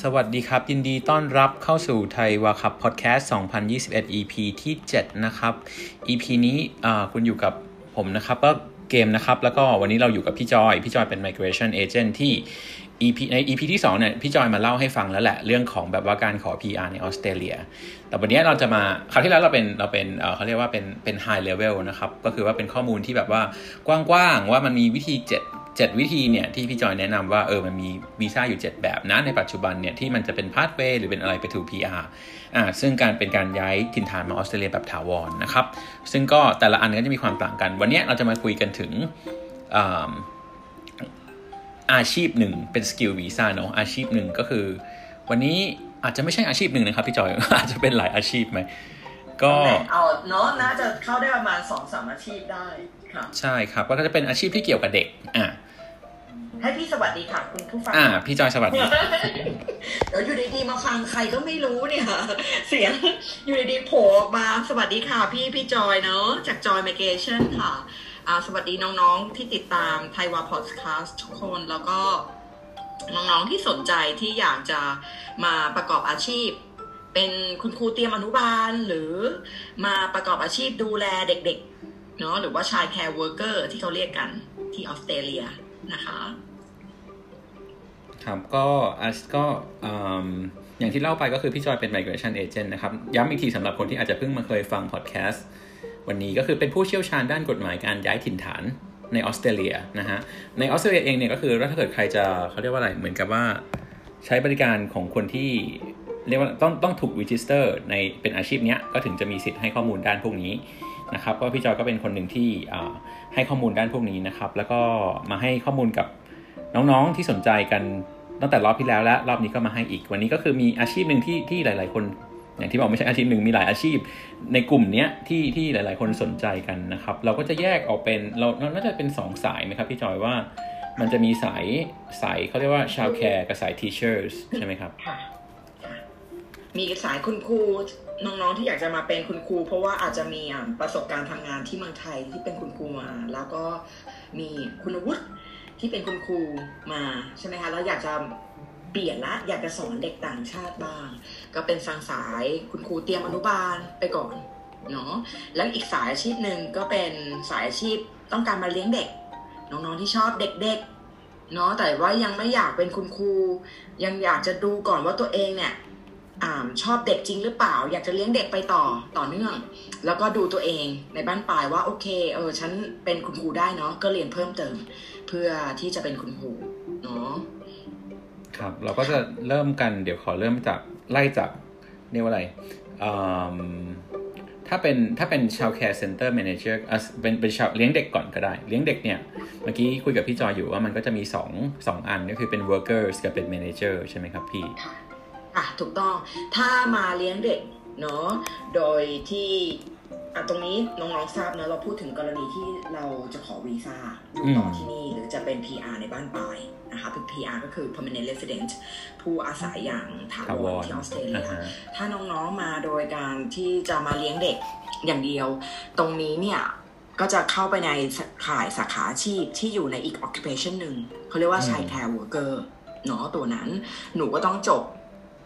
สวัสดีครับ ยินดีต้อนรับเข้าสู่ไทยวาคับพอดแคสต์ 2021 EP ที่ 7 นะครับ EP นี้คุณอยู่กับผมนะครับก็เกมนะครับ แล้วก็วันนี้เราอยู่กับพี่จอย พี่จอยเป็น Migration Agent ที่ EP ใน EP ที่2เนี่ยพี่จอยมาเล่าให้ฟังแล้วแหละ เรื่องของแบบว่าการขอ PR ในออสเตรเลีย แต่วันนี้เราจะมาคราวที่แล้วเราเป็นเราเป็นเขาเรียกว่าเป็นเป็น high level นะครับ ก็คือว่าเป็นข้อมูลที่แบบว่ากว้างๆว่ามันมีวิธี 7 7 วิธีเนี่ยที่พี่จอยแนะนำว่าเออมันมีวีซ่าอยู่ 7 แบบนะในปัจจุบันเนี่ยที่มันจะเป็น pathway หรือเป็นอะไรไปถู PR อ่าซึ่งการเป็นการย้ายถิ่นฐานมาออสเตรเลียแบบถาวรนะครับ ซึ่งก็แต่ละอันก็จะมีความต่างกัน วันนี้เราจะมาคุยกันถึงอาชีพหนึ่งเป็น skill วีซ่าเนาะอาชีพหนึ่งก็คือ วันนี้อาจจะไม่ใช่อาชีพหนึ่งนะครับพี่จอยอาจจะเป็นหลายอาชีพไหมก็เอาเนาะน่าจะเข้าได้ประมาณสองสามอาชีพได้ค่ะใช่ครับก็จะเป็นอาชีพที่เกี่ยวกับเด็กอะให้พี่ส วัสดีค่ะคุณผู้ฟังอ่า พี่จอยสวัสดีเดี๋ยวอยู่ดีๆมาฟังใครก็ไม่รู้เนี่ยเสียงอยู่ดีๆโผล่มาสวัสดีค่ะ พี่พี่จอยเนาะจากจอย Migration ค่ะอ่าสวัสดีน้องๆที่ติดตามไทยวาพอดคาสต์ทุกคนแล้วก็น้องๆที่สนใจที่อยากจะมาประกอบอาชีพ เป็นคุณครูเตรียมอนุบาล หรือมาประกอบอาชีพดูแลเด็กๆเนาะหรือว่า childcare worker ที่เขาเรียกกันที่ออสเตรเลียนะคะ ครับก็อัสก็อย่างที่เล่าไปก็คือพี่จอยเป็น migration agent นะครับ ย้ำอีกทีสำหรับคนที่อาจจะเพิ่งมาเคยฟังพอดแคสต์วันนี้ก็คือเป็นผู้เชี่ยวชาญด้านกฎหมายการย้ายถิ่นฐานในออสเตรเลียนะฮะในออสเตรเลียเองเนี่ยก็คือถ้าเกิดใครจะเขาเรียกว่าอะไรเหมือนกับว่าใช้บริการของคนที่เรียกว่าต้องต้องถูก register ในเป็นอาชีพเนี้ยก็ถึงจะมีสิทธิ์ให้ข้อมูลด้านพวกนี้นะครับก็พี่จอยก็เป็นคนหนึ่งที่ให้ข้อมูลด้านพวกนี้นะครับแล้วก็มาให้ข้อมูลกับ น้องๆที่สนใจกันตั้งแต่รอบที่แล้วและรอบนี้ก็มาให้อีก วันนี้ก็คือมีอาชีพหนึ่งที่ที่หลาย ๆ คน อย่างที่บอกไม่ใช่อาชีพหนึ่งมีหลายอาชีพ ในกลุ่มนี้ที่ที่หลาย ๆ คนสนใจกันนะครับ เราก็จะแยกออกเป็นเราน่าจะเป็น 2 สายไหมครับพี่จอยว่า มันจะมีสายสายเขาเรียกว่า childcare กับสาย teachers ใช่ไหมครับค่ะมีสายคุณครูน้องๆที่อยากจะมาเป็นคุณครู เพราะว่าอาจจะมีประสบการณ์ทำงานที่เมืองไทยที่เป็นคุณครูมา แล้วก็มีคุณวุฒิ ที่เป็นคุณครูมาใช่ไหมคะแล้วอยากจะเปลี่ยนละอยากจะสอนเด็กต่างชาติบ้าง ก็เป็นฟังสายคุณครูเตรียมอนุบาลไปก่อนเนาะแล้วอีกสายอาชีพหนึ่งก็เป็นสายอาชีพต้องการมาเลี้ยงเด็ก น้องๆที่ชอบเด็กๆเนาะแต่ว่ายังไม่อยากเป็นคุณครู ยังอยากจะดูก่อนว่าตัวเองเนี่ย อชอบเด็กจริงหรือเปล่า อยากจะเลี้ยงเด็กไปต่อต่อเนื่อง แล้วก็ดูตัวเองในบ้านปลายว่าโอเคเออฉันเป็นคุณครูได้เนาะก็เรียนเพิ่มเติม เพื่อที่จะเป็นคุณครูเนาะครับเราก็จะเริ่มกันเดี๋ยวขอเริ่มจากไล่จากเรียกว่าอะไรถ้าเป็นถ้าเป็น childcare centre manager เป็นเป็นชาวเลี้ยงเด็กก่อนก็ได้ เลี้ยงเด็กเนี่ย เมื่อกี้คุยกับพี่จอยอยู่ว่ามันก็จะมี2 2อันก็คือเป็น workers กับเป็น manager ใช่ไหมครับพี่ อะถูกต้องถ้ามาเลี้ยงเด็กเนาะโดยที่อะตรงนี้น้องๆทราบนะเราพูดถึงกรณีที่เราจะขอวีซ่าอยู่ต่อที่นี่หรือจะเป็น PR ในบั้นปลายนะคะเป็น PR ก็คือ permanent resident ผู้อาศัยอย่างถาวรที่ออสเตรเลียถ้าน้องๆมาโดยการที่จะมาเลี้ยงเด็กอย่างเดียว ตรงนี้เนี่ยก็จะเข้าไปในข่ายสาขาอาชีพที่อยู่ในอีก occupation หนึ่งเขาเรียกว่า child care worker เนาะตัวนั้นหนูก็ต้องจบ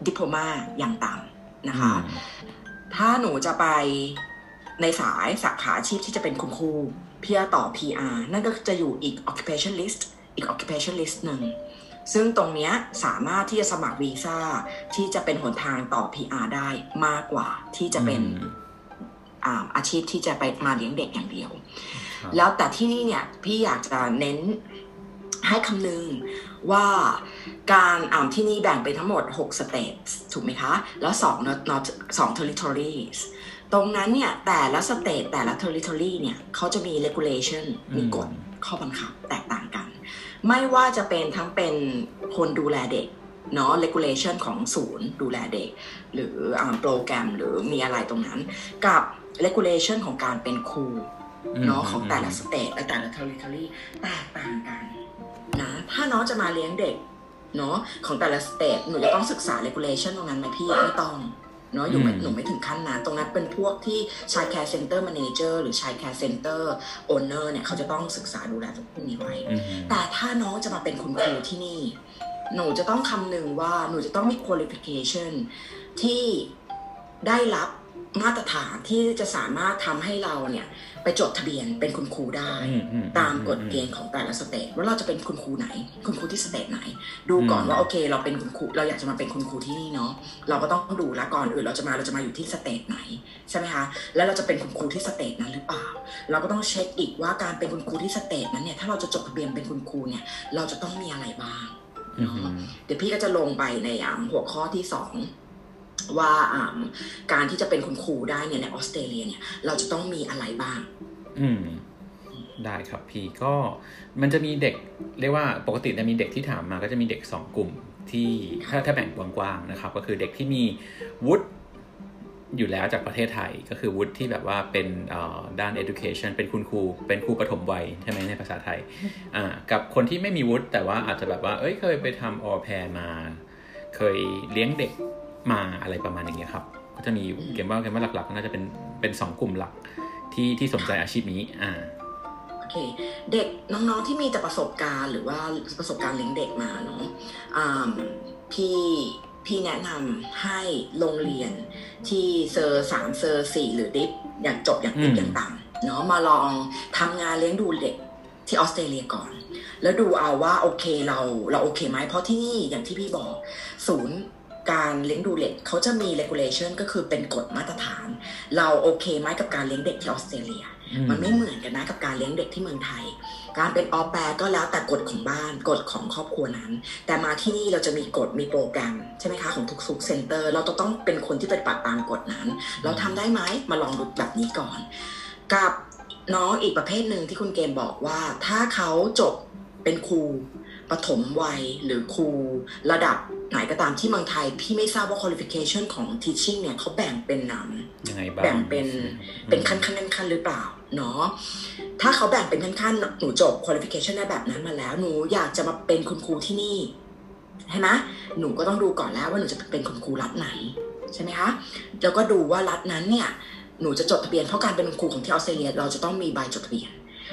ดิโพมาอย่างต่ำนะคะ ถ้าหนูจะไปในสายสาขาอาชีพที่จะเป็นคุณครูเพื่อต่อ PR นั่นก็จะอยู่อีก occupation list อีก occupation list หนึ่งซึ่งตรงนี้สามารถที่จะสมัครวีซ่าที่จะเป็นหนทางต่อ PR ได้มากกว่าที่จะเป็นอาชีพที่จะไปมาเลี้ยงเด็กอย่างเดียว แล้วแต่ที่นี่เนี่ยพี่อยากจะเน้นให้คำนึง ว่าการอ่าที่นี่แบ่งเป็นทั้งหมด 6 states ถูกไหมคะ แล้ว2 not not 2 territories ตรงนั้นเนี่ย แต่ละสเตทแต่ละ territory เนี่ยเขาจะมี regulation มีกฎข้อบังคับแตกต่างกัน ไม่ว่าจะเป็นทั้งเป็นคนดูแลเด็กเนาะ regulation ของศูนย์ดูแลเด็ก หรือโปรแกรมหรือมีอะไรตรงนั้น กับ regulation ของการเป็นครูเนาะของแต่ละสเตทและแต่ละ territory แตกต่างกัน นะ ถ้าน้องจะมาเลี้ยงเด็กเนาะของแต่ละสเตทหนูจะต้องศึกษา regulation ตรงนั้นไหมพี่ไม่ต้องเนาะอยู่ไม่หนูไม่ถึงขั้นนั้นตรงนั้นเป็นพวกที่childcare centre manager หรือ childcare centre owner เนี่ยเขาจะต้องศึกษาดูแลตรงพวกนี้ไว้ แต่ถ้าน้องจะมาเป็นคุณครูที่นี่ หนูจะต้องคำนึงว่าหนูจะต้องมี qualification ที่ได้รับ มาตรฐานที่จะสามารถทำให้เราเนี่ยไปจดทะเบียนเป็นคุณครูได้อืมอืมตามกฎเกณฑ์ของแต่ละ state ว่าเราจะเป็นคุณครูไหน คุณครูที่ state ไหน ดูก่อนว่าโอเค เราเป็นคุณครูเราอยากจะมาเป็นคุณครูที่นี่เนาะเราก็ต้องดูแล้วก่อนอื่นเราจะมาเราจะมาอยู่ที่ state ไหนใช่ไหมคะแล้วเราจะเป็นคุณครูที่ state นั้นหรือเปล่า เราก็ต้องเช็คอีกว่าการเป็นคุณครูที่ state นั้นเนี่ยถ้าเราจะจดทะเบียนเป็นคุณครูเนี่ยเราจะต้องมีอะไรบ้างอืมเดี๋ยวพี่ก็จะลงไปในอ่าหัวข้อที่สอง ว่าการที่จะเป็นคุณครูได้เนี่ยในออสเตรเลียเนี่ย เราจะต้องมีอะไรบ้าง อืม ได้ครับพี่ก็มันจะมีเด็กเรียกว่าปกติจะมีเด็กที่ถามมาก็จะมีเด็กสองกลุ่มที่ถ้าถ้าแบ่งกว้างๆนะครับ ก็คือเด็กที่มีวุฒิอยู่แล้วจากประเทศไทยก็คือวุฒิที่แบบว่าเป็นด้าน education เป็นคุณครู เป็นครูปฐมวัยใช่ไหมในภาษาไทยอ่ากับคนที่ไม่มีวุฒิแต่ว่าอาจจะแบบว่า เอ้ยเคยไปทำออแพรมา เคยเลี้ยงเด็ก มาอะไรประมาณอย่างเงี้ยครับ ก็จะมีเกมว่าเกมว่าหลักๆก็น่าจะเป็นเป็นสองกลุ่มหลักที่ที่สนใจอาชีพนี้อ่าโอเคเด็กน้องๆที่มีแต่ประสบการณ์ หรือว่าประสบการณ์เลี้ยงเด็กมาเนาะอ่าพี่พี่แนะนำให้โรงเรียนที่เซอร์สามเซอร์สี่หรือดิฟอย่างจบอย่างดิฟอืมอย่างต่ำเนาะมาลองทำงานเลี้ยงดูเด็กที่ออสเตรเลียก่อน แล้วดูเอาว่าโอเคเราเราโอเคไหมเพราะที่นี่อย่างที่พี่บอก ศูนย์ การเลี้ยงดูเด็กเขาจะมี regulation ก็คือเป็นกฎมาตรฐาน เราโอเคไหมกับการเลี้ยงเด็กที่ออสเตรเลียอืมันไม่เหมือนกันนะกับการเลี้ยงเด็กที่เมืองไทย การเป็นออแปรก็แล้วแต่กฎของบ้านกฎของครอบครัวนั้น แต่มาที่นี่เราจะมีกฎมีโปรแกรมใช่ไหมคะของทุกๆเซ็นเตอร์เราจะต้องเป็นคนที่ปฏิบัติตามกฎนั้น เราทำได้ไหมมาลองดูแบบนี้ก่อน กับน้องอีกประเภทหนึ่งที่คุณเกมบอกว่าถ้าเขาจบเป็นครู ปฐมวัยหรือครูระดับไหนก็ตามที่เมืองไทย พี่ไม่ทราบว่า qualification ของ teaching เนี่ยเขาแบ่งเป็นนำยังไงบ้างแบ่งเป็นเป็นขั้นขั้นขั้นขั้นหรือเปล่าเนาะถ้าเขาแบ่งเป็นขั้นขั้นหนูจบ qualification ได้แบบนั้นมาแล้วหนูอยากจะมาเป็นคุณครูที่นี่ใช่ไหมหนูก็ต้องดูก่อนแล้วว่าหนูจะเป็นคุณครูรัฐไหนใช่ไหมคะแล้วก็ดูว่ารัฐนั้นเนี่ยหนูจะจดทะเบียนเพราะการเป็นคุณครูของที่ออสเตรเลีย เราจะต้องมีใบจดทะเบียน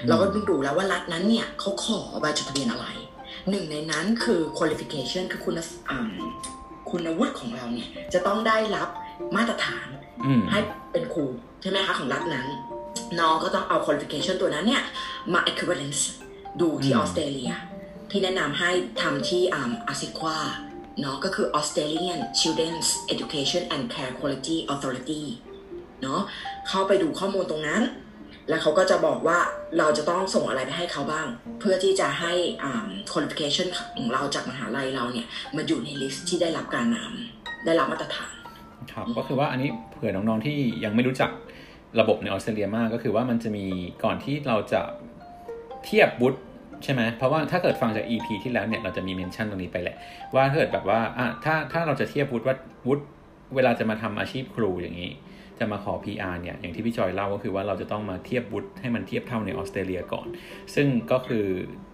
เราก็ต้องดูแล้วว่ารัฐนั้นเนี่ยเขาขอใบจดทะเบียนอะไร หนึ่งในนั้นคือ qualification คือคุณอ่าคุณวุฒิของเราเนี่ย จะต้องได้รับมาตรฐานอืมให้เป็นครูใช่ไหมคะของรัฐนั้น น้องก็ต้องเอา qualification ตัวนั้นเนี่ยมา equivalence ดูที่อืมออสเตรเลียพี่แนะนำให้ทำที่อ่าอาซิควาเนาะก็คือ Australian Children's Education and Care Quality Authority เนาะเข้าไปดูข้อมูลตรงนั้น แล้วเขาก็จะบอกว่าเราจะต้องส่งอะไรไปให้เขาบ้าง เพื่อที่จะให้อ่า qualification ของเราจากมหาลัยเราเนี่ยมาอยู่ใน list ที่ได้รับการนำได้รับมาตรฐานครับก็คือว่าอันนี้เผื่อน้องๆที่ยังไม่รู้จักระบบในออสเตรเลียมากก็คือว่ามันจะมีก่อนที่เราจะเทียบวุฒิใช่ไหมเพราะว่าถ้าเกิดฟังจาก EP ที่แล้วเนี่ยเราจะมี mention ตรงนี้ไปแหละ ว่าถ้าเกิดแบบว่าอะถ้าถ้าเราจะเทียบวุฒิว่าวุฒิเวลาจะมาทำอาชีพครูอย่างนี้ จะมาขอ PR เนี่ยอย่างที่พี่จอยเล่าก็คือว่าเราจะต้องมาเทียบวุฒิให้มันเทียบเท่าในออสเตรเลียก่อน ซึ่งก็คือ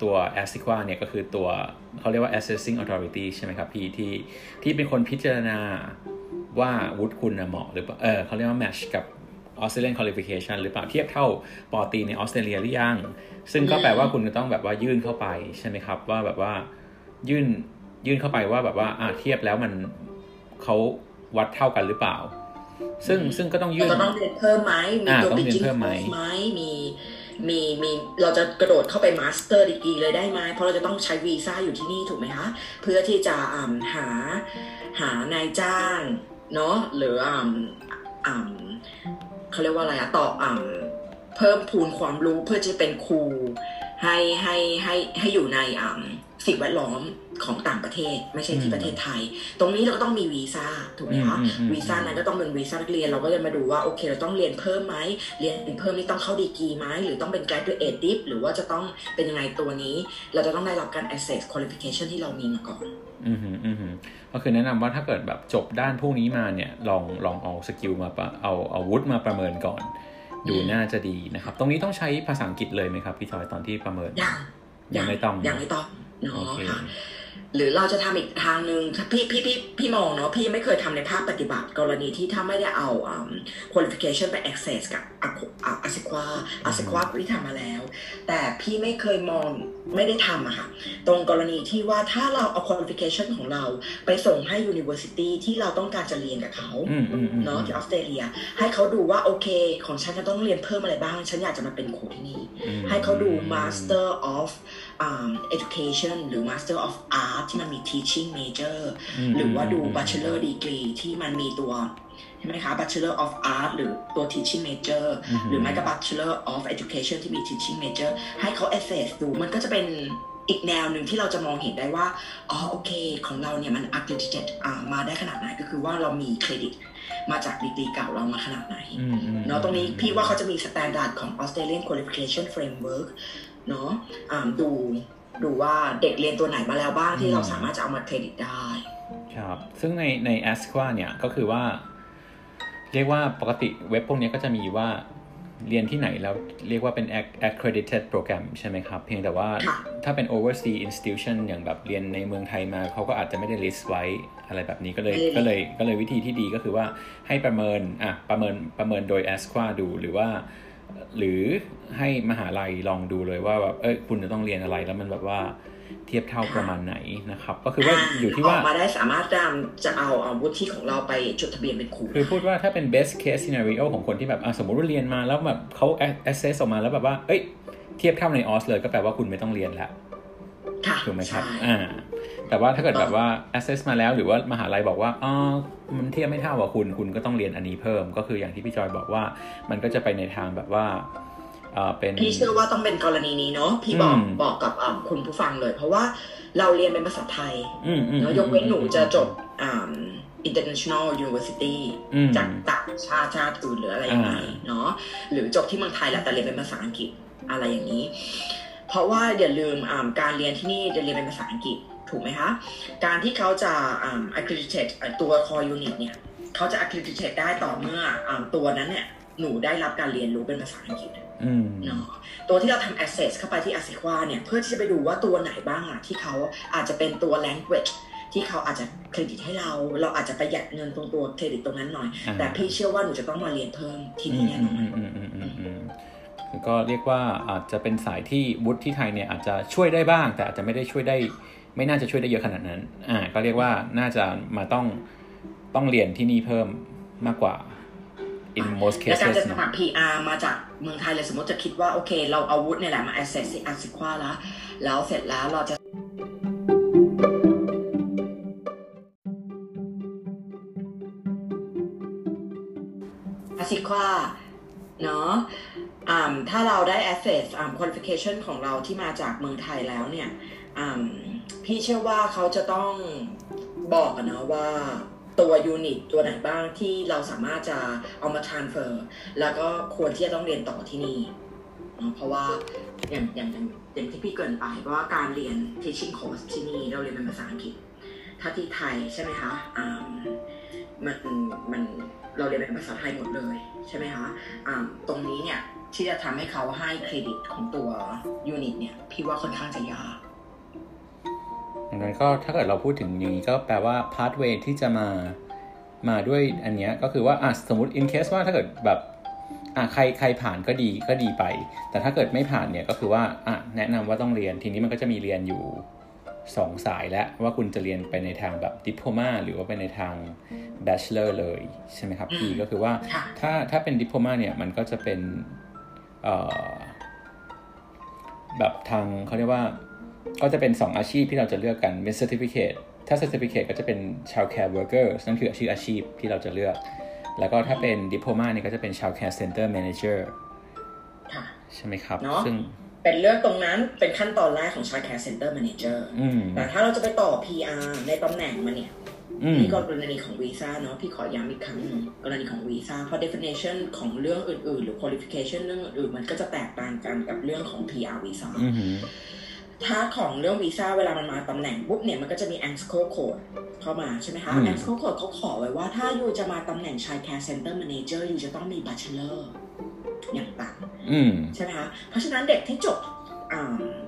ตัว a s i q u a เนี่ยก็คือตัวเขาเรียกว่า assessing authority ใช่ไหมครับพี่ที่ที่เป็นคนพิจารณาว่าวุฒิคุณเหมาะหรือเปล่าเออเขาเรียกว่า match กับ Australian qualification หรือเปล่าเทียบเท่าปอตีในออสเตรเลียหรือยัง ซึ่งก็แปลว่าคุณจะต้องแบบว่ายื่นเข้าไปใช่ไหมครับ ว่าแบบว่ายื่นยื่นเข้าไปว่าแบบว่าอะเทียบแล้วมันเขาวัดเท่ากันหรือเปล่า ซึ่งซึ่งก็ต้องยื่นเราจะต้องเรียนเพิ่มไหมมีอ่าตัวต้องบิเรียนจิงเพิ่มไหมไหมมีมีมีเราจะกระโดดเข้าไป master degree เลยได้ไหมเพราะเราจะต้องใช้วีซ่าอยู่ที่นี่ถูกไหมคะ เพื่อที่จะอ่าหาหานายจ้างเนาะหรืออ่าอ่าเขาเรียกว่าอะไรอะต่ออ่าเพิ่มพูนความรู้เพื่อจะเป็นครูให้ให้ให้ให้อยู่ในอ่าสิ่งแวดล้อม ของต่างประเทศ ไม่ใช่ที่ประเทศไทย ตรงนี้เราก็ต้องมีวีซ่าถูกไหมคะอืมอืมอืมวีซ่านั้นก็ต้องเป็นวีซ่านักเรียนเราก็จะมาดูว่าโอเค เราต้องเรียนเพิ่มไหมเรียนเพิ่มนี่ต้องเข้าดีกรีไหมหรือต้องเป็น graduate dip หรือว่าจะต้องเป็นยังไงตัวนี้ เราจะต้องได้รับการ assess qualification ที่เรามีมาก่อนอืมฮึอืมฮึก็คือแนะนำว่าถ้าเกิดแบบจบด้านพวกนี้มาเนี่ยลองลองเอา skill มาปะเอาเอาวุฒิมาประเมินก่อน ดูอืมน่าจะดีนะครับ ตรงนี้ต้องใช้ภาษาอังกฤษเลยไหมครับพี่จอยตอนที่ประเมินอย่างยังไม่ต้องอย่างไม่ต้องเนาะโอเคค่ะ หรือเราจะทำอีกทางหนึ่งพี่พี่พี่พี่มองเนาะพี่ไม่เคยทำในภาคปฏิบัติ กรณีที่ถ้าไม่ได้เอา um, qualification ไป access กับอาซิควาอาซิควาพี่ทำมาแล้ว แต่พี่ไม่เคยมองไม่ได้ทำอะค่ะ ตรงกรณีที่ว่าถ้าเราเอา qualification ของเราไปส่งให้ university ที่เราต้องการจะเรียนกับเขาอืมอืมอืมเนาะที่ออสเตรเลีย ให้เขาดูว่าโอเค ของฉันจะต้องเรียนเพิ่มอะไรบ้าง ฉันอยากจะมาเป็นครูที่นี่อืมให้เขาดู Master of um, Education หรือ Master of Art ที่มันมี Teaching Major หรือว่าดูม Bachelor Degree ที่มันมีตัวใช่ไหมคะ Bachelor of Art หรือตัว Teaching Major อือหือหรือไม่ก็ Bachelor of Education ที่มี Teaching Major ให้เขา assess ดูมันก็จะเป็นอีกแนวหนึ่งที่เราจะมองเห็นได้ว่า อ๋อ โอเค ของเราเนี่ยมัน accredited อ่ามาได้ขนาดไหน ก็คือว่าเรามีเครดิต มาจากดีกรีเก่าเรามาขนาดไหนอืมอืมเนาะ ตรงนี้พี่ว่าเขาจะมี standard ของ Australian Qualification Framework เนาะอ่าดูดูว่าเด็กเรียนตัวไหนมาแล้วบ้างที่เราสามารถจะเอามาเครดิตได้ ครับ ซึ่งในใน a s q u a เนี่ยก็คือว่า เรียกว่าปกติเว็บพวกนี้ก็จะมีว่าเรียนที่ไหนแล้วเรียกว่าเป็น ac- accredited program ใช่ไหมครับ เพียงแต่ว่าค่ะถ้าเป็น overseas institution อย่างแบบเรียนในเมืองไทยมา เขาก็อาจจะไม่ได้ list ไว้อะไรแบบนี้ก็เลยไม่ได้ list ก็เลยก็เลยวิธีที่ดีก็คือว่าให้ประเมินอะประเมินประเมินโดย a s q u a ดูหรือว่า หรือให้มหาลัยลองดูเลยว่าแบบเอ้ยคุณจะต้องเรียนอะไรแล้วมันแบบว่าเทียบเท่าประมาณไหนนะครับ ก็คือว่าอยู่ที่ว่าออกมาได้สามารถจะจะเอาเอาวุฒิของเราไปจดทะเบียนเป็นครูคือพูดว่าถ้าเป็น best case scenario ของคนที่แบบอะสมมติว่าเรียนมาแล้วแบบเขา assess ออกมาแล้วแบบว่า เอ้ย เทียบเท่าในออสเลยก็แปลว่าคุณไม่ต้องเรียนละค่ะถูกไหมครับใช่อ่า แต่ว่าถ้าเกิดแบบว่า assess มาแล้วหรือว่ามหาลัยบอกว่าอ๋อมันเทียบไม่เท่ากับคุณ คุณก็ต้องเรียนอันนี้เพิ่ม ก็คืออย่างที่พี่จอยบอกว่า มันก็จะไปในทางแบบว่าเอ่อเป็นพี่เชื่อว่าต้องเป็นกรณีนี้เนาะพี่บอกอืมบอกกับอ่าคุณผู้ฟังเลย เพราะว่าเราเรียนเป็นภาษาไทยอืมอืมเนาะยกเว้นหนูจะจบอ่า international university อืมจากต่างชาติชาติอื่นหรืออะไรอย่างไรอ่าเนาะหรือจบที่เมืองไทยแหละแต่เรียนเป็นภาษาอังกฤษอะไรอย่างนี้ เพราะว่าอย่าลืมอ่าการเรียนที่นี่จะเรียนเป็นภาษาอังกฤษถูกไหมคะ การที่เขาจะอ่า accredited อ่าตัว core unit เนี่ยเขาจะ accredited ได้ต่อเมื่ออ่าตัวนั้นเนี่ยหนูได้รับการเรียนรู้เป็นภาษาอังกฤษอืมเนาะตัวที่เราทำ access เข้าไปที่ a s i q u a เนี่ยเพื่อที่จะไปดูว่าตัวไหนบ้างอะที่เขาอาจจะเป็นตัว language ที่เขาอาจจะเครดิตให้เรา เราอาจจะประหยัดเงินตรงตัวเครดิตตรงนั้นหน่อยอ่าแต่พี่เชื่อว่าหนูจะต้องมาเรียนเพิ่มที่อืนี่มแน่อืนอมน อืมอืมอืมอืมอืมคือก็เรียกว่าอาจจะเป็นสายที่วุฒิที่ไทยเนี่ยอาจจะช่วยได้บ้าง แต่อาจจะไม่ได้ช่วยได้ ไม่น่าจะช่วยได้เยอะขนาดนั้นอ่าก็เรียกว่าน่าจะมาต้องต้องเรียนที่นี่เพิ่มมากกว่า in most และการ cases จะสเนอะมัคร PR มาจากเมืองไทยเลยสมมติจะคิดว่าโอเค เราเอาวุฒิเนี่ยแหละมา access ที่ a s i q u a แล้วแล้วเสร็จแล้วเราจะอาซิควาเนาะอ่า ถ้าเราได้ access อ่า qualification ของเราที่มาจากเมืองไทยแล้วเนี่ยพี่เชื่อว่าเขาจะต้องบอกนะว่าตัวยูนิตตัวไหนบ้างที่เราสามารถจะเอามา transfer แล้วก็ควรที่จะต้องเรียนต่อที่นี่ เพราะว่าอย่างอย่างอย่างอย่างที่พี่เกินไปว่าการเรียน teaching course ที่นี่เราเรียนเป็นภาษาอังกฤษ ถ้าที่ไทยใช่ไหมคะมันมันเราเรียนเป็นภาษาไทยหมดเลยใช่ไหมคะตรงนี้เนี่ย ที่จะทำให้เขาให้เครดิตของตัวยูนิตเนี่ย พี่ว่าค่อนข้างจะยากดังนั้นก็ถ้าเกิดเราพูดถึงอย่างนี้ก็แปลว่า pathway ที่จะมามาด้วยอันเนี้ยก็คือว่าอะสมมติ in case ว่าถ้าเกิดแบบอะใครใครผ่านก็ดีก็ดีไป แต่ถ้าเกิดไม่ผ่านเนี่ยก็คือว่าอะแนะนำว่าต้องเรียนทีนี้มันก็จะมีเรียนอยู่สองสายแล้วว่าคุณจะเรียนไปในทางแบบดิ p l o m a หรือว่าไปในทาง bachelor เลยใช่ไหมครับพี่อืมก็คือว่าค่ะถ้าถ้าเป็นดิ p l o m a เนี่ยมันก็จะเป็นเอ่อ แบบทางเขาเรียกว่าก็จะเป็น 2 อาชีพที่เราจะเลือกกันเป็น certificate ถ้า certificate ก็จะเป็น childcare worker นั่นคือชื่ออาชีพที่เราจะเลือก แล้วก็ถ้าเป็น diploma เนี่ยก็จะเป็น childcare center manager ค่ะใช่ไหมครับเนอะซึ่งเป็นเรื่องตรงนั้นเป็นขั้นตอนแรกของ Child Care Center Manager อืมแต่ถ้าเราจะไปต่อ PR ในตำแหน่งมันเนี่ยอืม นี่กรณีของวีซ่าเนาะพี่ขอย้ำอีกครั้งหนึ่งกรณีของวีซ่าเพราะ definition ของเรื่องอื่นๆ หรือ qualification เรื่องอื่นๆมันก็จะแตกต่างกันกับเรื่องของ PR วีซ่าอือหือถ้าของเรื่องวีซ่าเวลามันมาตำแหน่งปุ๊บเนี่ยมันก็จะมี ANSCO code เข้ามาใช่ไหมคะอืม ANSCO code เขาขอไว้ว่าถ้าอยู่จะมาตำแหน่ง Child Care Center Manager อยู่จะต้องมี Bachelor อย่างต่ำอืมใช่ไหมคะ เพราะฉะนั้นเด็กที่จบอ่า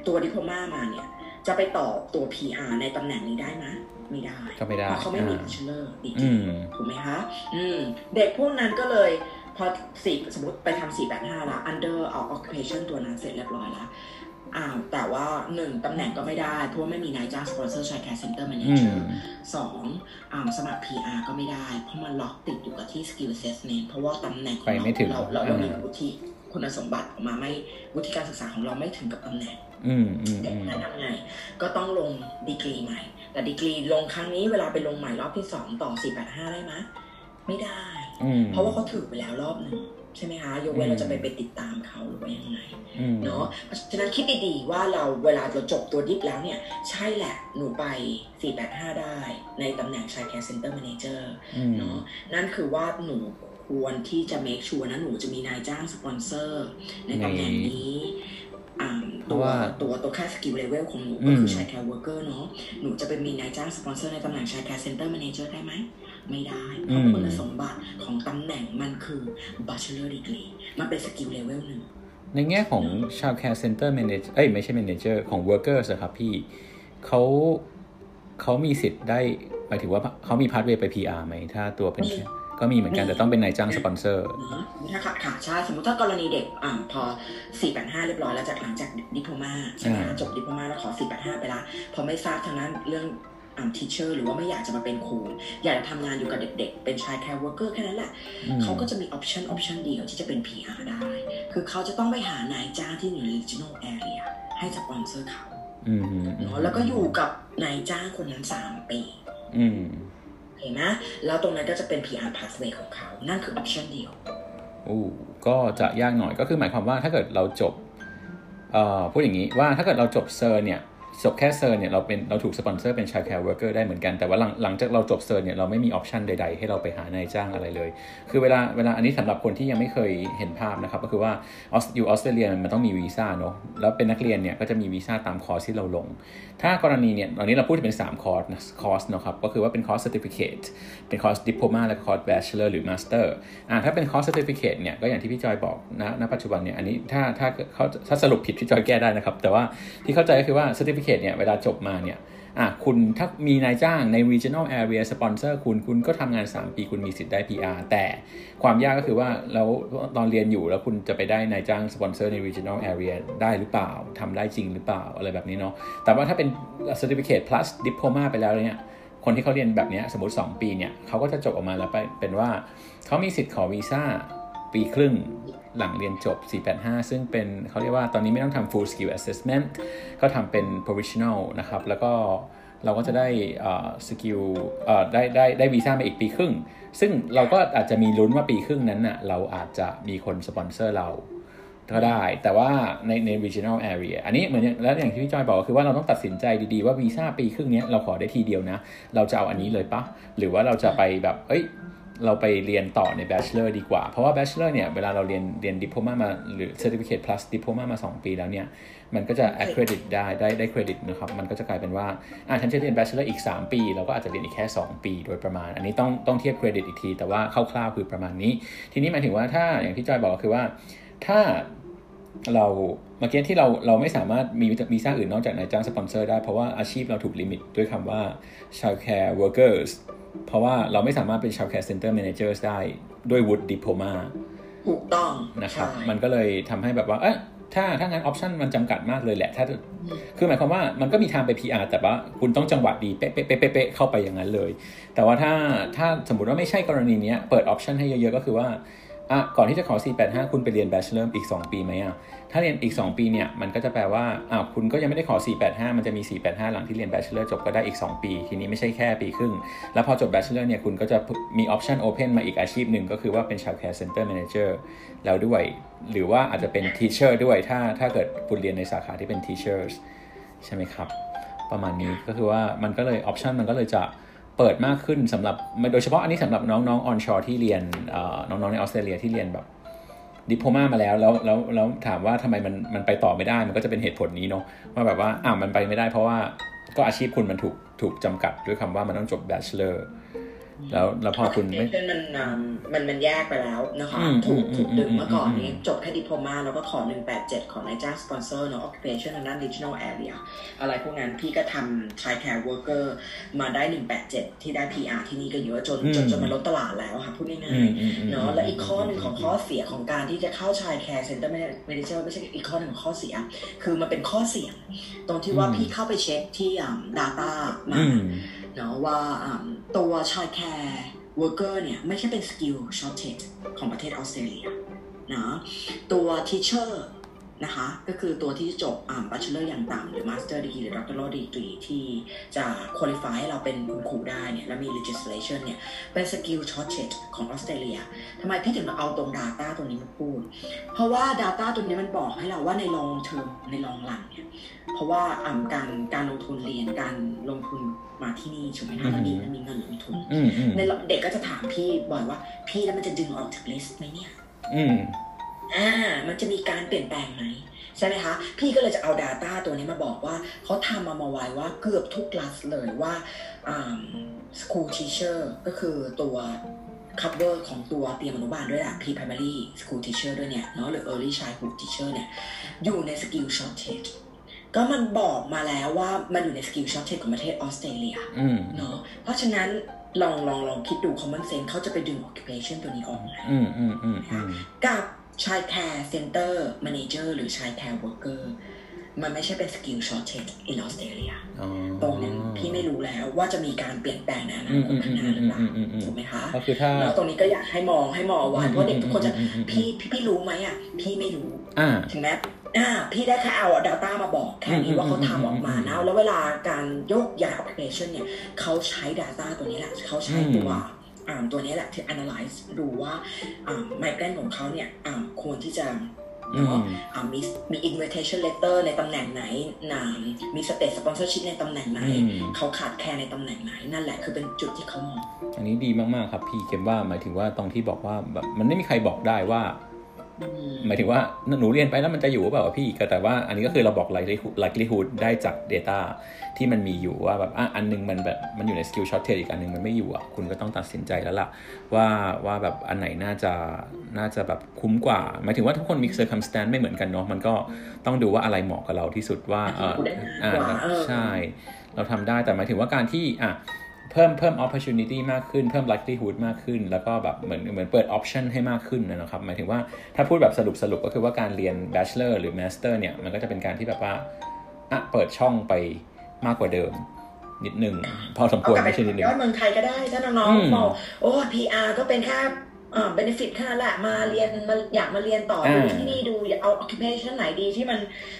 ตัวดิโพมามาเนี่ย จะไปต่อตัว PR ในตำแหน่งนี้ได้ไหม ไม่ได้ก็ไม่ได้เพราะเขาไม่มีอ่า bachelor ดีอืมถูกไหมคะอืมเด็กพวกนั้นก็เลยพอสี่สมมติไปทำสี่แปดห้าละ under occupation ตัวนั้นเสร็จเรียบร้อยแล้วอ้าวแต่ว่าหนึ่งตำแหน่งก็ไม่ได้ เพราะว่าไม่มีนายจ้างสปอนเซอร์ childcare center manager อืม สองอ่าสมัคร PR ก็ไม่ได้ เพราะมันล็อกติดอยู่กับที่ skill assessment เพราะว่าตำแหน่งของไปไม่ถึงเราเราเรามีอ่าวุฒิคุณสมบัติออกมาไม่วุฒิการศึกษาของเราไม่ถึงกับตำแหน่ง อืมอืมเด็อืกมนั้นทำไงก็ต้องลงดีกรีใหม่ แต่ดีกรีลงครั้งนี้เวลาไปลงใหม่รอบที่สองต่อสี่แปดห้าได้ไหมไม่ได้อืมเพราะว่าเขาถือไปแล้วรอบหนึ่งใช่ไหมคะยกเว้นอืมเราจะไปไปติดตามเขาหรือว่ายังไงอืมเนาะเพราะฉะนั้นคิดดีๆว่าเราเวลาเราจบตัว dip แล้วเนี่ย ใช่แหละ หนูไป 485 ได้ ในตำแหน่ง childcare center manager อืมเนาะนั่นคือว่าหนูควรที่จะ make sure นะหนูจะมีนายจ้างสปอนเซอร์ในตำแหน่งนี้อ่าเพ ตัราะว่าตัวตัวตัวค่า skill level ของหนูอืก็คือ childcare worker เนาะหนูจะไปมีนายจ้างสปอนเซอร์ในตำแหน่ง childcare center manager ได้ไหมไม่ได้เพราะคุณสมบัติของตำแหน่งมันคือ bachelor degree มันเป็น skill level หนึ่งในแง่ของชาวแคร์เซ็นเตอร์แมเนจเอ้ยไม่ใช่ manager ของ workers อะครับพี่เขาเขามีสิทธิ์ได้หมายถึงว่าเขามี pathway ไป PR ไหมถ้าตัวเป็นมี ก็มีเหมือนกันแต่ต้องเป็นนายจ้างสปอนเซอร์เนอะถ้าค่ะค่ะใช่สมมติถ้ากรณีเด็กอ่าพอ 485 เรียบร้อยแล้วจากหลังจากdiploma ใช่ไหมคะอ่าจบ diploma แล้วขอ 485 ไปละพอไม่ทราบทางนั้นเรื่องอ่า teacher หรือว่าไม่อยากจะมาเป็นครู อยากจะทำงานอยู่กับเด็ก ๆ เป็น childcare worker แค่นั้นแหละอืมเขาก็จะมี option option เดียวที่จะเป็น PR ได้ คือเขาจะต้องไปหานายจ้างที่อยู่ใน regional area ให้สปอนเซอร์เขาอืมอืมเนาะแล้วก็อยู่กับนายจ้างคนนั้น3ปีอืม เห็นไหมแล้วตรงนั้นก็จะเป็น PR pathway ของเขา นั่นคือ option เดียวอู้ก็จะยากหน่อยก็คือหมายความว่าถ้าเกิดเราจบเอ่อพูดอย่างนี้ว่าถ้าเกิดเราจบ cert เนี่ย จบแค่ cert เนี่ยเราเป็นเราถูกสปอนเซอร์เป็น childcare worker ได้เหมือนกันแต่ว่าหลังหลังจากเราจบ cert เนี่ยเราไม่มี option ใดๆ ให้เราไปหานายจ้างอะไรเลย คือเวลาเวลาอันนี้สำหรับคนที่ยังไม่เคยเห็นภาพนะครับ ก็คือว่าอยู่ออสเตรเลียมันต้องมีวีซ่าเนาะแล้วเป็นนักเรียนเนี่ยก็จะมีวีซ่าตามคอร์สที่เราลง ถ้ากรณีเนี่ยตอนนี้เราพูดถึงเป็น 3 คอร์สนะคอร์สเนอะครับก็คือว่าเป็นคอร์ส certificate เป็นคอร์สดิ p โ o มาและคอร์ส bachelor หรือ master อ่าถ้าเป็นคอร์ส certificate เนี่ยก็อย่างที่พี่จอยบอกนะณปัจจุบันเนี่ยอันนี้ถ้าถ้าเขาถ้าสรุปผิดพี่จอยแก้ได้นะครับแต่ว่าที่เข้าใจก็คือว่า certificate เนี่ยเวลาจบมาเนี่ยอะคุณถ้ามีนายจ้างใน regional area sponsor คุณคุณก็ทำงาน 3 ปีคุณมีสิทธิ์ได้ PR แต่ความยากก็คือว่าแล้วตอนเรียนอยู่แล้วคุณจะไปได้นายจ้างสปอนเซอร์ใน regional area ได้หรือเปล่าทำได้จริงหรือเปล่าอะไรแบบนี้เนาะแต่ว่าถ้าเป็น certificate plus diploma ไปแล้วเนี่ยคนที่เขาเรียนแบบนี้สมมติ 2 ปีเนี่ยเขาก็จะจบออกมาแล้วไปเป็นว่าเขามีสิทธิ์ขอวีซ่าปีครึ่ง หลังเรียนจบ 485 ซึ่งเป็นเขาเรียกว่าตอนนี้ไม่ต้องทำ full skill assessment ก็ทำเป็น provisional นะครับ แล้วก็เราก็จะได้ skill ได้ได้ได้วีซ่ามาอีกปีครึ่ง ซึ่งเราก็อาจจะมีลุ้นว่าปีครึ่งนั้นน่ะเราอาจจะมีคนสปอนเซอร์เราก็ได้ แต่ว่าในใน regional area อันนี้เหมือนแล้วอย่างที่พี่จอยบอกก็คือว่าเราต้องตัดสินใจดีๆว่าวีซ่าปีครึ่งนี้เราขอได้ทีเดียวนะ เราจะเอาอันนี้เลยปะหรือว่าเราจะไปแบบเอ้ย เราไปเรียนต่อใน bachelor ดีกว่า เพราะว่า bachelor เนี่ยเวลาเราเรียนเรียน diploma มาหรือ certificate plus diploma มา 2 ปีแล้วเนี่ย มันก็จะ accredit ได้ได้ได้ credit นะครับ มันก็จะกลายเป็นว่าอะฉันจะเรียน bachelor อีก 3 ปีเราก็อาจจะเรียนอีกแค่ 2 ปีโดยประมาณ อันนี้ต้องต้องเทียบ credit อีกที แต่ว่าคร่าวๆคือประมาณนี้ ทีนี้หมายถึงว่าถ้าอย่างที่จอยบอกคือว่า ถ้าเราเมื่อกี้ที่เราเราไม่สามารถมีวีซ่าอื่นนอกจากนายจ้างสปอนเซอร์ได้เพราะว่าอาชีพเราถูก limit ด้วยคำว่า childcare workers เพราะว่าเราไม่สามารถเป็น childcare center managers ได้ด้วยวุฒิดิ p โ o มาถูกต้องนะครับใช่มันก็เลยทำให้แบบว่า เอ๊ะถ้าถ้างั้น option มันจำกัดมากเลยแหละ ถ้า คือหมายความว่ามันก็มีทางไป PR แต่ว่าคุณต้องจังหวะดีเป๊ะเป๊ะเป๊ะเป๊ะเป๊ะเข้าไปอย่างนั้นเลย แต่ว่าถ้าถ้าสมมติว่าไม่ใช่กรณีเนี้ยเปิดออปชันให้เยอะๆ ก็คือว่า อะก่อนที่จะขอ 485 คุณไปเรียน Bachelor อีก 2 ปีไหมอะ ถ้าเรียนอีก 2 ปีเนี่ย มันก็จะแปลว่าอ้าวคุณก็ยังไม่ได้ขอ 485 มันจะมี 485 หลังที่เรียน Bachelor จบก็ได้อีก 2 ปี ทีนี้ไม่ใช่แค่ปีครึ่ง แล้วพอจบ Bachelor เนี่ย คุณก็จะมีออปชัน Open มาอีกอาชีพหนึ่งก็คือว่าเป็น Child Care Center Manager แล้วด้วย หรือว่าอาจจะเป็น Teacher ด้วย ถ้าถ้าเกิดคุณเรียนในสาขาที่เป็น Teachers ใช่ไหมครับ ประมาณนี้ ก็คือว่ามันก็เลย option มันก็เลยจะ เปิดมากขึ้นสำหรับโดยเฉพาะอันนี้สำหรับน้องๆ onshore ที่เรียนเอ่อน้องๆในออสเตรเลียที่เรียนแบบ diploma มาแล้วแล้วแล้วแล้วถามว่าทำไมมันมันไปต่อไม่ได้มันก็จะเป็นเหตุผลนี้เนาะว่าแบบว่าอ่ามันไปไม่ได้เพราะว่าก็อาชีพคุณมันถูกถูกจำกัดด้วยคำว่ามันต้องจบ bachelor แล้วแล้วพอคุณไม่มันมันมันแยกไปแล้วนะคะ ถูกถูกดึงเมื่อก่อนนี้จบแค่ diploma แล้วก็ขอ 187 ของนายจ้างสปอนเซอร์เนาะ occupation ทางด้าน regional area อะไรพวกนั้นพี่ก็ทำ child care worker มาได้ 187 ที่ได้ PR ที่นี่ก็เยอะจนจนจนมันล้นตลาดแล้วค่ะพูดง่ายๆเนาะและอีกข้อหนึ่งของข้อเสียของการที่จะเข้า child care center ไม่ได้ไม่ได้ไม่ใช่อีกข้อหนึ่งของข้อเสีย คือมันเป็นข้อเสี่ยง ตรงที่ว่าพี่เข้าไปเช็คที่ data มาเนาะว่า ตัว childcare worker เนี่ยไม่ใช่เป็น skill shortageของประเทศออสเตรเลียนะตัว teacher นะคะ ก็คือตัวที่จบอ่า bachelor อย่างต่ำหรือ master degree หรือ doctor degree ที่จะ qualify ให้เราเป็นคุณครูได้เนี่ยและมี registration เนี่ย เป็น skill shortage ของออสเตรเลียทำไมพี่ถึงเอาตรง Data ตรงนี้มาพูด เพราะว่า Data ตรงนี้มันบอกให้เราว่าใน long term ใน long run เนี่ยเพราะว่าการการลงทุนเรียนการลงทุนมาที่นี่ใช่ไหมคะมันมีมันมีเงินลงทุนในเด็กก็จะถามพี่บ่อยว่า พี่แล้วมันจะดึงออกจาก list ไหมเนี่ยอ่ามันจะมีการเปลี่ยนแปลงไหมใช่ไหมคะ พี่ก็เลยจะเอา Data ตัวนี้มาบอกว่าเขาทำมามาไว้ว่าเกือบทุกรัฐเลยว่า school teacher ก็คือตัว cover ของตัวเตรียมอนุบาลด้วยอะ pre primary school teacher ด้วยเนี่ยเนาะหรือ early childhood teacher เนี่ย อยู่ใน skill shortage ก็มันบอกมาแล้วว่ามันอยู่ใน skill shortage ของประเทศออสเตรเลียเนาะเพราะฉะนั้นลองลองลองคิดดู common sense เขาจะไปดึง occupation ตัวนี้ออกกับ childcare center manager หรือ childcare worker มันไม่ใช่เป็น skill shortage ในออสเตรเลียตรงนั้นพี่ไม่รู้แล้วว่าจะมีการเปลี่ยนแปลงในอนาคตข้างหน้าหรือเปล่าถูกไหมคะก็คือถ้าแล้วตรงนี้ก็อยากให้มองให้มองว่าเพราะเด็กทุกคนจะพี่พี่พี่รู้ไหมอะพี่ไม่รู้ถึงแม้อ่าพี่ได้แค่เอา data มาบอกแค่นี้ว่าเขาทำออกมานะแล้วเวลาการยกย้าย application เนี่ยเขาใช้ Data ตัวนี้แหละเขาใช้ตัว ตัวนี้แหละที่ analyze ดูว่าไมเกรนของเขาเนี่ยควรที่จะเนาะมีมี invitation letter ในตำแหน่งไหนนามี state sponsorship ในตำแหน่งไหน เขาขาดแคลนในตำแหน่งไหน นั่นแหละคือเป็นจุดที่เขามอง อันนี้ดีมาก ๆ ครับพี่เกมว่าหมายถึงว่าตรงที่บอกว่าแบบมันไม่มีใครบอกได้ว่า หมายถึงว่าหนูเรียนไปแล้วมันจะอยู่เปล่าพี่ก็แต่ว่าอันนี้ก็คือเราบอก likelihood ได้จาก Data ที่มันมีอยู่ว่าแบบอะอันนึงมันแบบมันอยู่ใน skill shortage อีกอันนึงมันไม่อยู่อะคุณก็ต้องตัดสินใจแล้วล่ะว่าว่าแบบอันไหนน่าจะน่าจะแบบคุ้มกว่า หมายถึงว่าทุกคนมี circumstance ไม่เหมือนกันเนาะมันก็ต้องดูว่าอะไรเหมาะกับเราที่สุดว่าเอออ่าใช่ เราทำได้แต่หมายถึงว่าการที่อะ เพิ่มเพิ่ม opportunity มากขึ้น เพิ่ม likelihood มากขึ้น แล้วก็แบบเหมือนเหมือนเปิด option ให้มากขึ้นนะครับหมายถึงว่าถ้าพูดแบบสรุปสรุปก็คือว่าการเรียน bachelor หรือ master เนี่ยมันก็จะเป็นการที่แบบว่าอะเปิดช่องไปมากกว่าเดิมนิดนึงพอสมควรไม่ใช่นิดนึงยอดเมืองไทยก็ได้ ถ้าน้องๆบอกโอ้ PR ก็เป็นแค่อ่าเบนฟิตแค่นั้นแหละมาเรียนมาอยากมาเรียนต่อดูที่นี่ดูเอา occupation ไหนดีที่มัน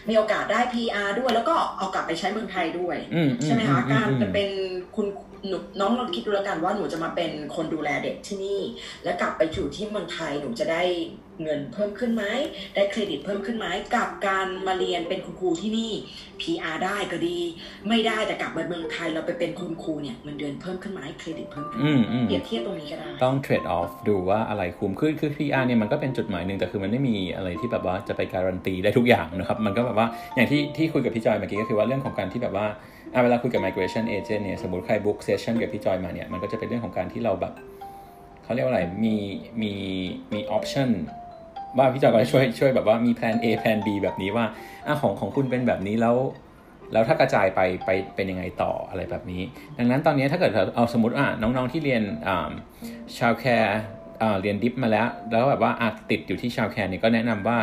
มีโอกาสได้ PR ด้วย แล้วก็เอากลับไปใช้เมืองไทยด้วย ใช่ไหมคะการจะเป็นคุณ น้องลองคิดดูแล้วกันว่าหนูจะมาเป็นคนดูแลเด็กที่นี่ แล้วกลับไปอยู่ที่เมืองไทยหนูจะได้เงินเพิ่มขึ้นไหมได้เครดิตเพิ่มขึ้นไหมกับการมาเรียนเป็นคุณครูที่นี่ PR ได้ก็ดี ไม่ได้แต่กลับมาเมืองไทยเราไปเป็นคุณครูเนี่ยเงินเดือนเพิ่มขึ้นไหมเครดิตเพิ่มขึ้นเปรียบเทียบตรงนี้ก็ได้ ต้องเทรดออฟดูว่าอะไรคุ้มคือคือ PR เนี่ยมันก็เป็นจุดหมายหนึ่งแต่คือมันไม่มีอะไรที่แบบว่าจะไปการันตีได้ทุกอย่างนะครับมันก็แบบว่าอย่างที่ที่คุยกับพี่จอยเมื่อกี้ก็คือว่าเรื่องของการที่แบบว่า เวลาคุยกับ migration agent เนี่ยสมมติใคร book session กับพี่จอยมาเนี่ยมันก็จะเป็นเรื่องของการที่เราแบบเขาเรียกว่าอะไรมีมีมี option ว่าพี่จอยก็ช่วยช่วยแบบว่ามีแผน A แผน B แบบนี้ว่าอะของของคุณเป็นแบบนี้แล้วแล้วถ้ากระจายไปไปเป็นยังไงต่ออะไรแบบนี้ ดังนั้นตอนนี้ถ้าเกิดเอาสมมติอะน้องๆที่เรียน childcare เรียน dip มาแล้ว แล้วแบบว่าติดอยู่ที่ childcare เนี่ยก็แนะนำว่า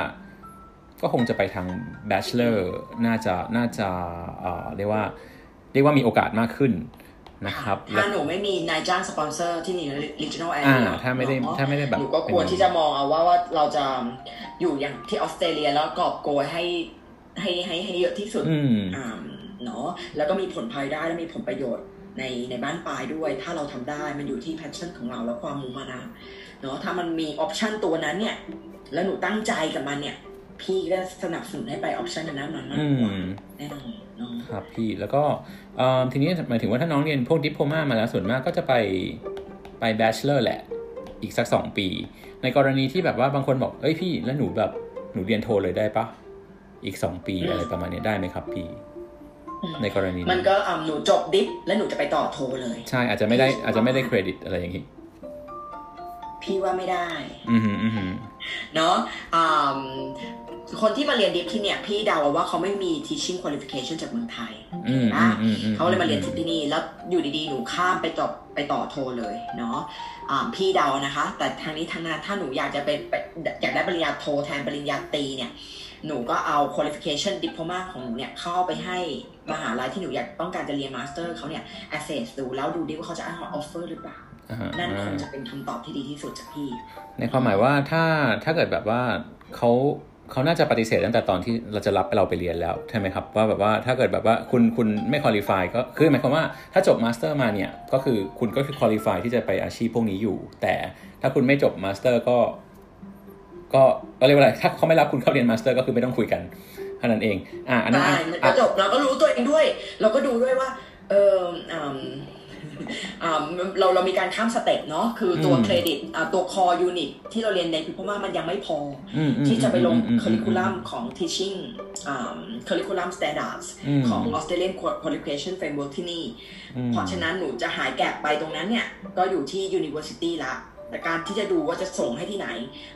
ก็คงจะไปทาง bachelor น่าจะน่าจะเรียกว่า เรียกว่ามีโอกาสมากขึ้นนะครับถ้าหนูไม่มีนายจ้างสปอนเซอร์ที่นี่ regional area ถ้าไม่ได้ถ้าไม่ได้แบบหนูก็ควรที่จะมองเอาว่าว่าเราจะอยู่อย่างที่ออสเตรเลียแล้วกอบโกยให้ให้ให้ให้เยอะที่สุดอ่าเนาะแล้วก็มีผลภายได้และมีผลประโยชน์ในในบั้นปลายด้วย ถ้าเราทำได้มันอยู่ที่ passion ของเราแล้วความมุ่งมั่นเนาะถ้ามันมี option ตัวนั้นเนี่ย แล้วหนูตั้งใจกับมันเนี่ย พี่ก็สนับสนุนให้ไป option นั้นมากกว่าแน่นอนครับพี่แล้วก็ทีนี้หมายถึงว่าถ้าน้องเรียนพวกดิปโพมามาแล้วส่วนมากก็จะไปไปแบชเลอร์แหละ อีกสักสองปี ในกรณีที่แบบว่าบางคนบอก เอ้ยพี่แล้วหนูแบบหนูเรียนโทเลยได้ปะอีกสองปีอะไรประมาณนี้ได้ไหมครับพี่ ในกรณีมันก็อ่าหนูจบดิฟแล้วหนูจะไปต่อโทเลย ใช่อาจจะไม่ได้อาจจะไม่ได้เครดิตอะไรอย่างนี้พี่ว่าไม่ได้ อือหืออือหือเนาะอ่า คนที่มาเรียนดิฟที่เนี่ยพี่เดาว่าเขาไม่มี teaching qualification จากเมืองไทยอืมอืมอืมอืมเขาเลยมาเรียนที่นี่แล้วอยู่ดีๆ หนูข้ามไปต่อไปต่อโทเลยเนาะอ่าพี่เดานะคะ แต่ทางนี้ทางนั้นถ้าหนูอยากจะเป็นอยากได้ปริญญาโทแทนปริญญาตรีเนี่ยหนูก็เอา qualification diploma ของหนูเนี่ยเข้าไปให้มหาลัยที่หนูอยากต้องการจะเรียน master เขาเนี่ย assess ดูแล้วดูดิว่าเขาจะให้ offer หรือเปล่าอ่าฮะนั่นค่อนข้างจะเป็นคำตอบที่ดีที่สุดจากพี่ ในความหมายว่าถ้าถ้าเกิดแบบว่าเขา เขาน่าจะปฏิเสธตั้งแต่ตอนที่เราจะรับเราไปเรียนแล้วใช่ไหมครับว่าแบบว่าถ้าเกิดแบบว่าคุณคุณไม่ qualify ก็คือหมายความว่าถ้าจบ master มาเนี่ยก็คือคุณก็คือ qualify ที่จะไปอาชีพพวกนี้อยู่ แต่ถ้าคุณไม่จบ master ก็ก็ก็เรียกว่าอะไรถ้าเขาไม่รับคุณเข้าเรียน master ก็คือไม่ต้องคุยกันเท่านั้นเอง อ่าอันนั้นใช่อะมันก็อะจบเราก็รู้ตัวเองด้วย เราก็ดูด้วยว่า เอออืมอ่า เราเรามีการข้าม step เนาะคือตัวอืมเครดิตอ่าตัว core unit ที่เราเรียนใน dip มามันยังไม่พอออืมอืมที่จะไปลงอืมค u ริคูลัมของ teaching อ่า curriculum standards อืมของ Australian Qualification Framework ที่นี่อืมเพราะฉะนั้นหนูจะหายแกะไปตรงนั้นเนี่ย ก็อยู่ที่ university ละแต่การที่จะดูว่าจะส่งให้ที่ไหน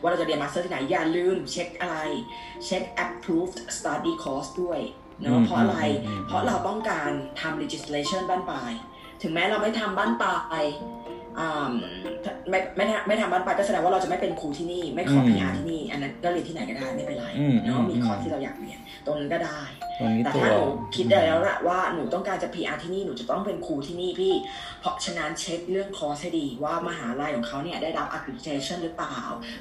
ว่าเราจะเรียน master ที่ไหน อย่าลืมเช็คอะไร เช็ค approved study course ด้วยอืเนาะมเพราะอะไรอืมอืมเพราะเราต้องการทำ legislation บ้านปลาย ถึงแม้เราไม่ทำบ้านปลายอ่าไม่ไม่ไม่ไม่ทำบ้านปลายก็แสดงว่าเราจะไม่เป็นครูที่นี่ ไม่ขออืม PR ที่นี่อันนั้นก็เรียนที่ไหนก็ได้ไม่เป็นไรอืมเนาะมีอืมคอร์สที่เราอยากเรียนตรงนั้นก็ได้ตรงนี้แต่ตัวถ้าหนูคิดได้แล้วละว่าหนูต้องการจะ PR ที่นี่หนูจะต้องเป็นครูที่นี่พี่เพราะฉะนั้นเช็คเรื่องคอร์สให้ดีว่ามหาลัยของเขาเนี่ยได้รับ accreditation หรือเปล่า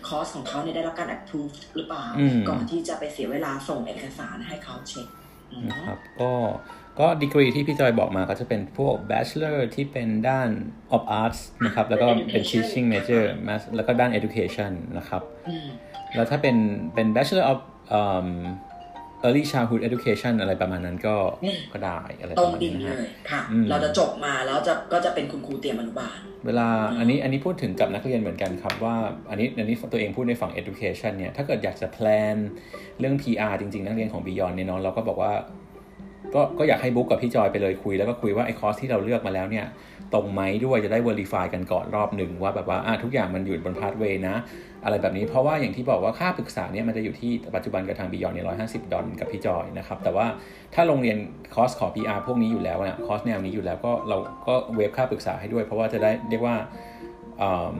คอร์สของเขาเนี่ยได้รับการ approve หรือเปล่าอืมก่อนที่จะไปเสียเวลาส่งเอกสารให้เขาเช็คนะเนาะครับก็ ก็ดีกรีที่พี่จอยบอกมาก็จะเป็นพวก bachelor ที่เป็นด้าน of arts นะครับ แล้วก็เป็น teaching major mas- แล้วก็ด้าน education นะครับอืมแล้วถ้าเป็นเป็น bachelor of um, early childhood education อะไรประมาณนั้นก็อืมก็ได้อะไรตปรระงมาณดิ่นี้งนะเลฮะยค่ะอืมเราจะจบมาแล้วจะก็จะเป็นคุณครูเตรียมอนุบาล เวลาอันนี้อันนี้พูดถึงกับนักเรียนเหมือนกันครับว่าอันนี้อันนี้ตัวเองพูดในฝั่ง education เนี่ย ถ้าเกิดอยากจะ plan เรื่อง PR จริง ๆ นักเรียนของ Beyond เนี่ยเนาะเราก็บอกว่า ก็ก็อยากให้ book กับพี่จอยไปเลยคุยแล้วก็คุยว่าไอ้คอร์สที่เราเลือกมาแล้วเนี่ยตรงไหมด้วยจะได้ verify กันก่อนรอบหนึ่งว่าแบบว่าอะทุกอย่างมันอยู่บน pathway นะ อะไรแบบนี้เพราะว่าอย่างที่บอกว่าค่าปรึกษาเนี่ยมันจะอยู่ที่ปัจจุบันกับทาง Beyond เนี่ยร้อยห้าสิบดอลกับพี่จอยนะครับ แต่ว่าถ้าโรงเรียนคอร์สขอ PR พวกนี้อยู่แล้วเนี่ยคอร์สแนวนี้อยู่แล้วก็เราก็ waive ค่าปรึกษาให้ด้วย เพราะว่าจะได้เรียกว่าอืม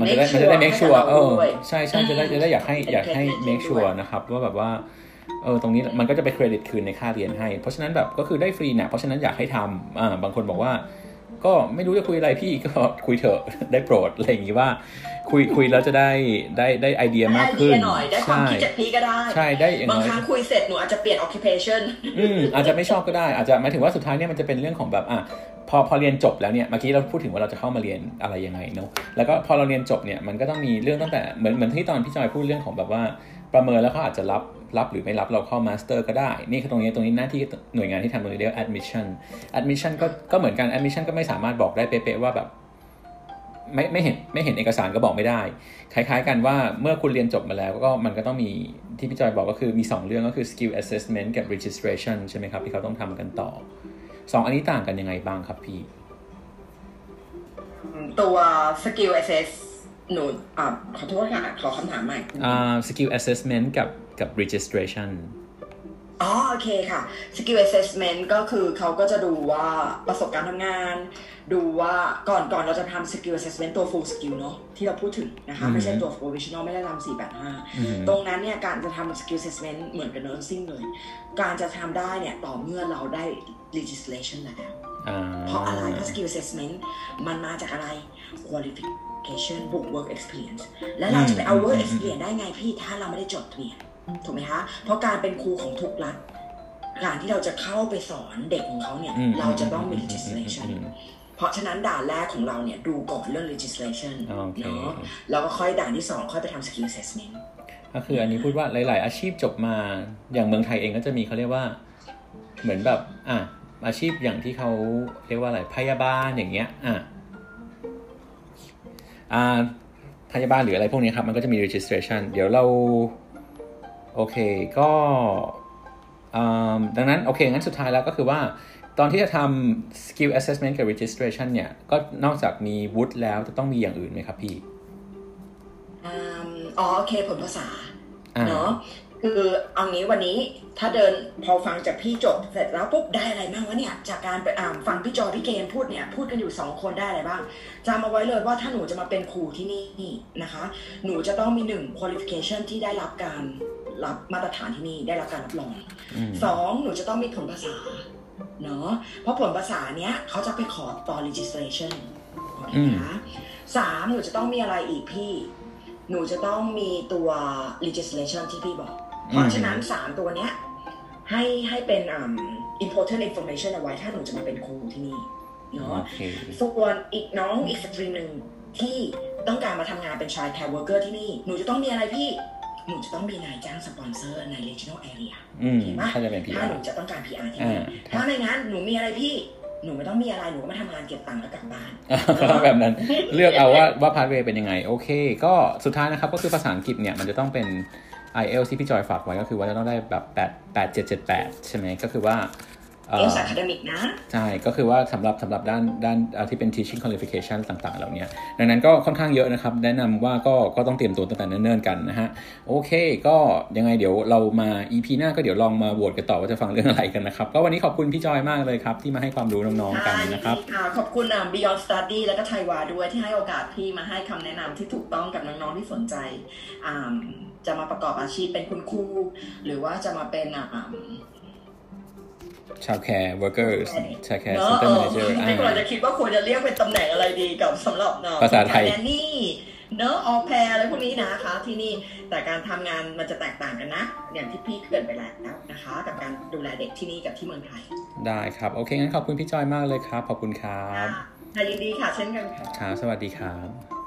มันจะได้ Make มันจะได้ sure make sure ให้กับเอเราอด้วยใช่ใช่จะได้จะได้อยากให้อยากให้ Educate make sure ด้วยนะครับว่าแบบว่า เออตรงนี้มันก็จะไปเครดิตคืนในค่าเรียนให้ เพราะฉะนั้นแบบก็คือได้ฟรีเนี่ยเพราะฉะนั้นอยากให้ทำอ่าบางคนบอกว่า ก็ไม่รู้จะคุยอะไรพี่ก็คุยเถอะได้โปรดอะไรอย่างนี้ว่า คุยคุยแล้วจะได้ได้ได้ไอเดียได้มากไอเดีขึ้นหน่อยได้ความใช่คิดจากพี่ก็ได้ใช่ได้อย่างบางน้อยครั้งคุยเสร็จหนูอาจจะเปลี่ยน occupation อืมอาจจะไม่ชอบก็ได้อาจจะหมายถึงว่าสุดท้ายเนี่ยมันจะเป็นเรื่องของแบบอะพอพอเรียนจบแล้วเนี่ยเมื่อกี้เราพูดถึงว่าเราจะเข้ามาเรียนอะไรยังไงเนาะแล้วก็พอเราเรียนจบเนี่ยมันก็ต้องมีเรื่องตั้งแต่เหมือนเหมือนที่ตอนพี่จอยพูดเรื่องของแบบว่า ประเมินแล้วเขาอาจจะรับรับหรือไม่รับเราเข้า master ก็ได้ นี่คือตรงนี้ตรงนี้หน้าที่หน่วยงานที่ทำตรงนี้เรียกว่า admission admission ก็ก็เหมือนกัน admission ก็ไม่สามารถบอกได้เป๊ะๆว่าแบบไม่ไม่เห็นไม่เห็นเอกสารก็บอกไม่ได้ คล้ายๆกันว่าเมื่อคุณเรียนจบมาแล้วก็มันก็ต้องมีที่พี่จอยบอกก็คือมี 2 เรื่องก็คือ skill assessment กับ registration ใช่ไหมครับที่เขาต้องทำกันต่อ 2 อันนี้ต่างกันยังไงบ้างครับพี่ ตัว skill assess หนูอ่าขอโทษค่ะขอคำถามใหม่อ่า skill assessment กับกับ registration อ๋อโอเคค่ะ skill assessment ก็คือเขาก็จะดูว่าประสบการณ์ทำงาน ดูว่าก่อนก่อนเราจะทำ skill assessment ตัว full skill เนอะที่เราพูดถึงนะคะอือฮึไม่ใช่ตัว provisional ไม่ได้ทำอือฮึ485ตรงนั้นเนี่ยการจะทำ skill assessment เหมือนกับ nursing เลย การจะทำได้เนี่ยต่อเมื่อเราได้ legislation แล้วอ่าเพราะอะไรเพราะ skill assessment มันมาจากอะไร qualification บวก work experience แล้วเราจะไปเอา work experience ได้ไงพี่ถ้าเราไม่ได้จดทะเบียนถูกไหมคะเพราะการเป็นครูของทุกรัฐการที่เราจะเข้าไปสอนเด็กของเขาเนี่ยอืมเราจะต้องมีอืม legislation อืมเพราะฉะนั้นด่านแรกของเราเนี่ย ดูก่อนเรื่อง legislation โอเคเนาะแล้วก็ค่อยด่านที่สองค่อยไปทำ skill assessment ก็คืออันนี้พูดว่าหลาย ๆ อาชีพจบมาอย่างเมืองไทยเองก็จะมีเขาเรียกว่า เหมือนแบบ อะอาชีพอย่างที่เขาเรียกว่าอะไรพยาบาลอย่างเงี้ย อะ อ่าพยาบาลหรืออะไรพวกนี้ครับ มันก็จะมี registration เดี๋ยวเรา โอเค ก็อืมดังนั้นโอเคงั้นสุดท้ายแล้วก็คือว่าตอนที่จะทำ skill assessment กับ registration เนี่ย ก็นอกจากมีวุฒิแล้วจะต้องมีอย่างอื่นไหมครับพี่อืมอ๋อโอเคผลภาษาอ่าเนาะ คือเอางี้วันนี้ถ้าเดินพอฟังจากพี่จบเสร็จแล้วปุ๊บได้อะไรบ้างวะเนี่ยจากการไปอ่านฟังพี่จอพี่เกมพูดเนี่ยพูดกันอยู่สองคนได้อะไรบ้างจำเอาไว้เลยว่าถ้าหนูจะมาเป็นครูที่นี่นะคะ หนูจะต้องมีหนึ่ง qualification ที่ได้รับการรับมาตรฐานที่นี่ได้รับการรับรองอืมสองหนูจะต้องมีผลภาษาเนาะเพราะผลภาษาเนี้ยเขาจะไปขอตอน registration โอเคนะคะสามหนูจะต้องมีอะไรอีกพี่ หนูจะต้องมีตัว legislation ที่พี่บอก เพราะฉะนั้นสามตัวเนี้ยให้ให้เป็นอืม important information เอาไว้ถ้าหนูจะมาเป็นครูที่นี่เนาะโอเคส่วนอีกน้องอีก stream หนึ่งที่ต้องการมาทำงานเป็น child care worker ที่นี่ หนูจะต้องมีอะไรพี่ หนูจะต้องมีนายจ้างสปอนเซอร์ใน regional area อืมเห็นปะถ้าจะเป็นถ้า PR หนูจะต้องการ PR ที่อ่านี่ถ้าถ้าในงั้นหนูมีอะไรพี่หนูไม่ต้องมีอะไร หนูก็มาทำงานเก็บตังค์แล้วกลับบ้าน แบบนั้น เลือกเอาว่าว่า pathway เป็นยังไง โอเค ก็สุดท้ายนะครับ ก็คือภาษาอังกฤษเนี่ย มันจะต้องเป็น IELTS ที่พี่จอยฝากไว้ก็คือว่าจะต้องได้แบบ8 8 7 7 8 ใช่ไหมก็คือว่าเอ่เออลสาคาเดมิกนะ ใช่ ก็คือว่าสำหรับสำหรับด้านด้านเอ่อที่เป็น teaching qualification ต่างๆ เหล่านี้ดังนั้นก็ค่อนข้างเยอะนะครับ แนะนำว่าก็ก็ต้องเตรียมตัวตั้งแต่เนิ่นๆกันนะฮะ โอเค ก็ยังไงเดี๋ยวเรามา EP หน้าก็เดี๋ยวลองมาโหวตกันต่อว่าจะฟังเรื่องอะไรกันนะครับ ก็วันนี้ขอบคุณพี่จอยมากเลยครับ ที่มาให้ความรู้น้องๆกันนะครับค่ะขอบคุณอ่า Beyond Study แล้วก็ไทยวาด้วยที่ให้โอกาสพี่มาให้คำแนะนำที่ถูกต้องกับน้องๆที่สนใจอ่า จะมาประกอบอาชีพเป็นคุณครูหรือว่าจะมาเป็นอ่า child care workers child care เนอะ center เออ manager ไม่ควรอ่าจะคิดว่าควรจะเรียกเป็นตำแหน่งอะไรดีกับสำหรับเนอะภาษาไทยแนนนี่เนอะออแพรอะไรพวกนี้นะคะที่นี่แต่การทำงานมันจะแตกต่างกันนะ อย่างที่พี่เกรินไปแล้วนะคะ กับการดูแลเด็กที่นี่กับที่เมืองไทย ได้ครับ โอเคงั้นขอบคุณพี่จอยมากเลยครับ ขอบคุณครับค่ะยินดีค่ะเช่นกันค่ะครับสวัสดีครับ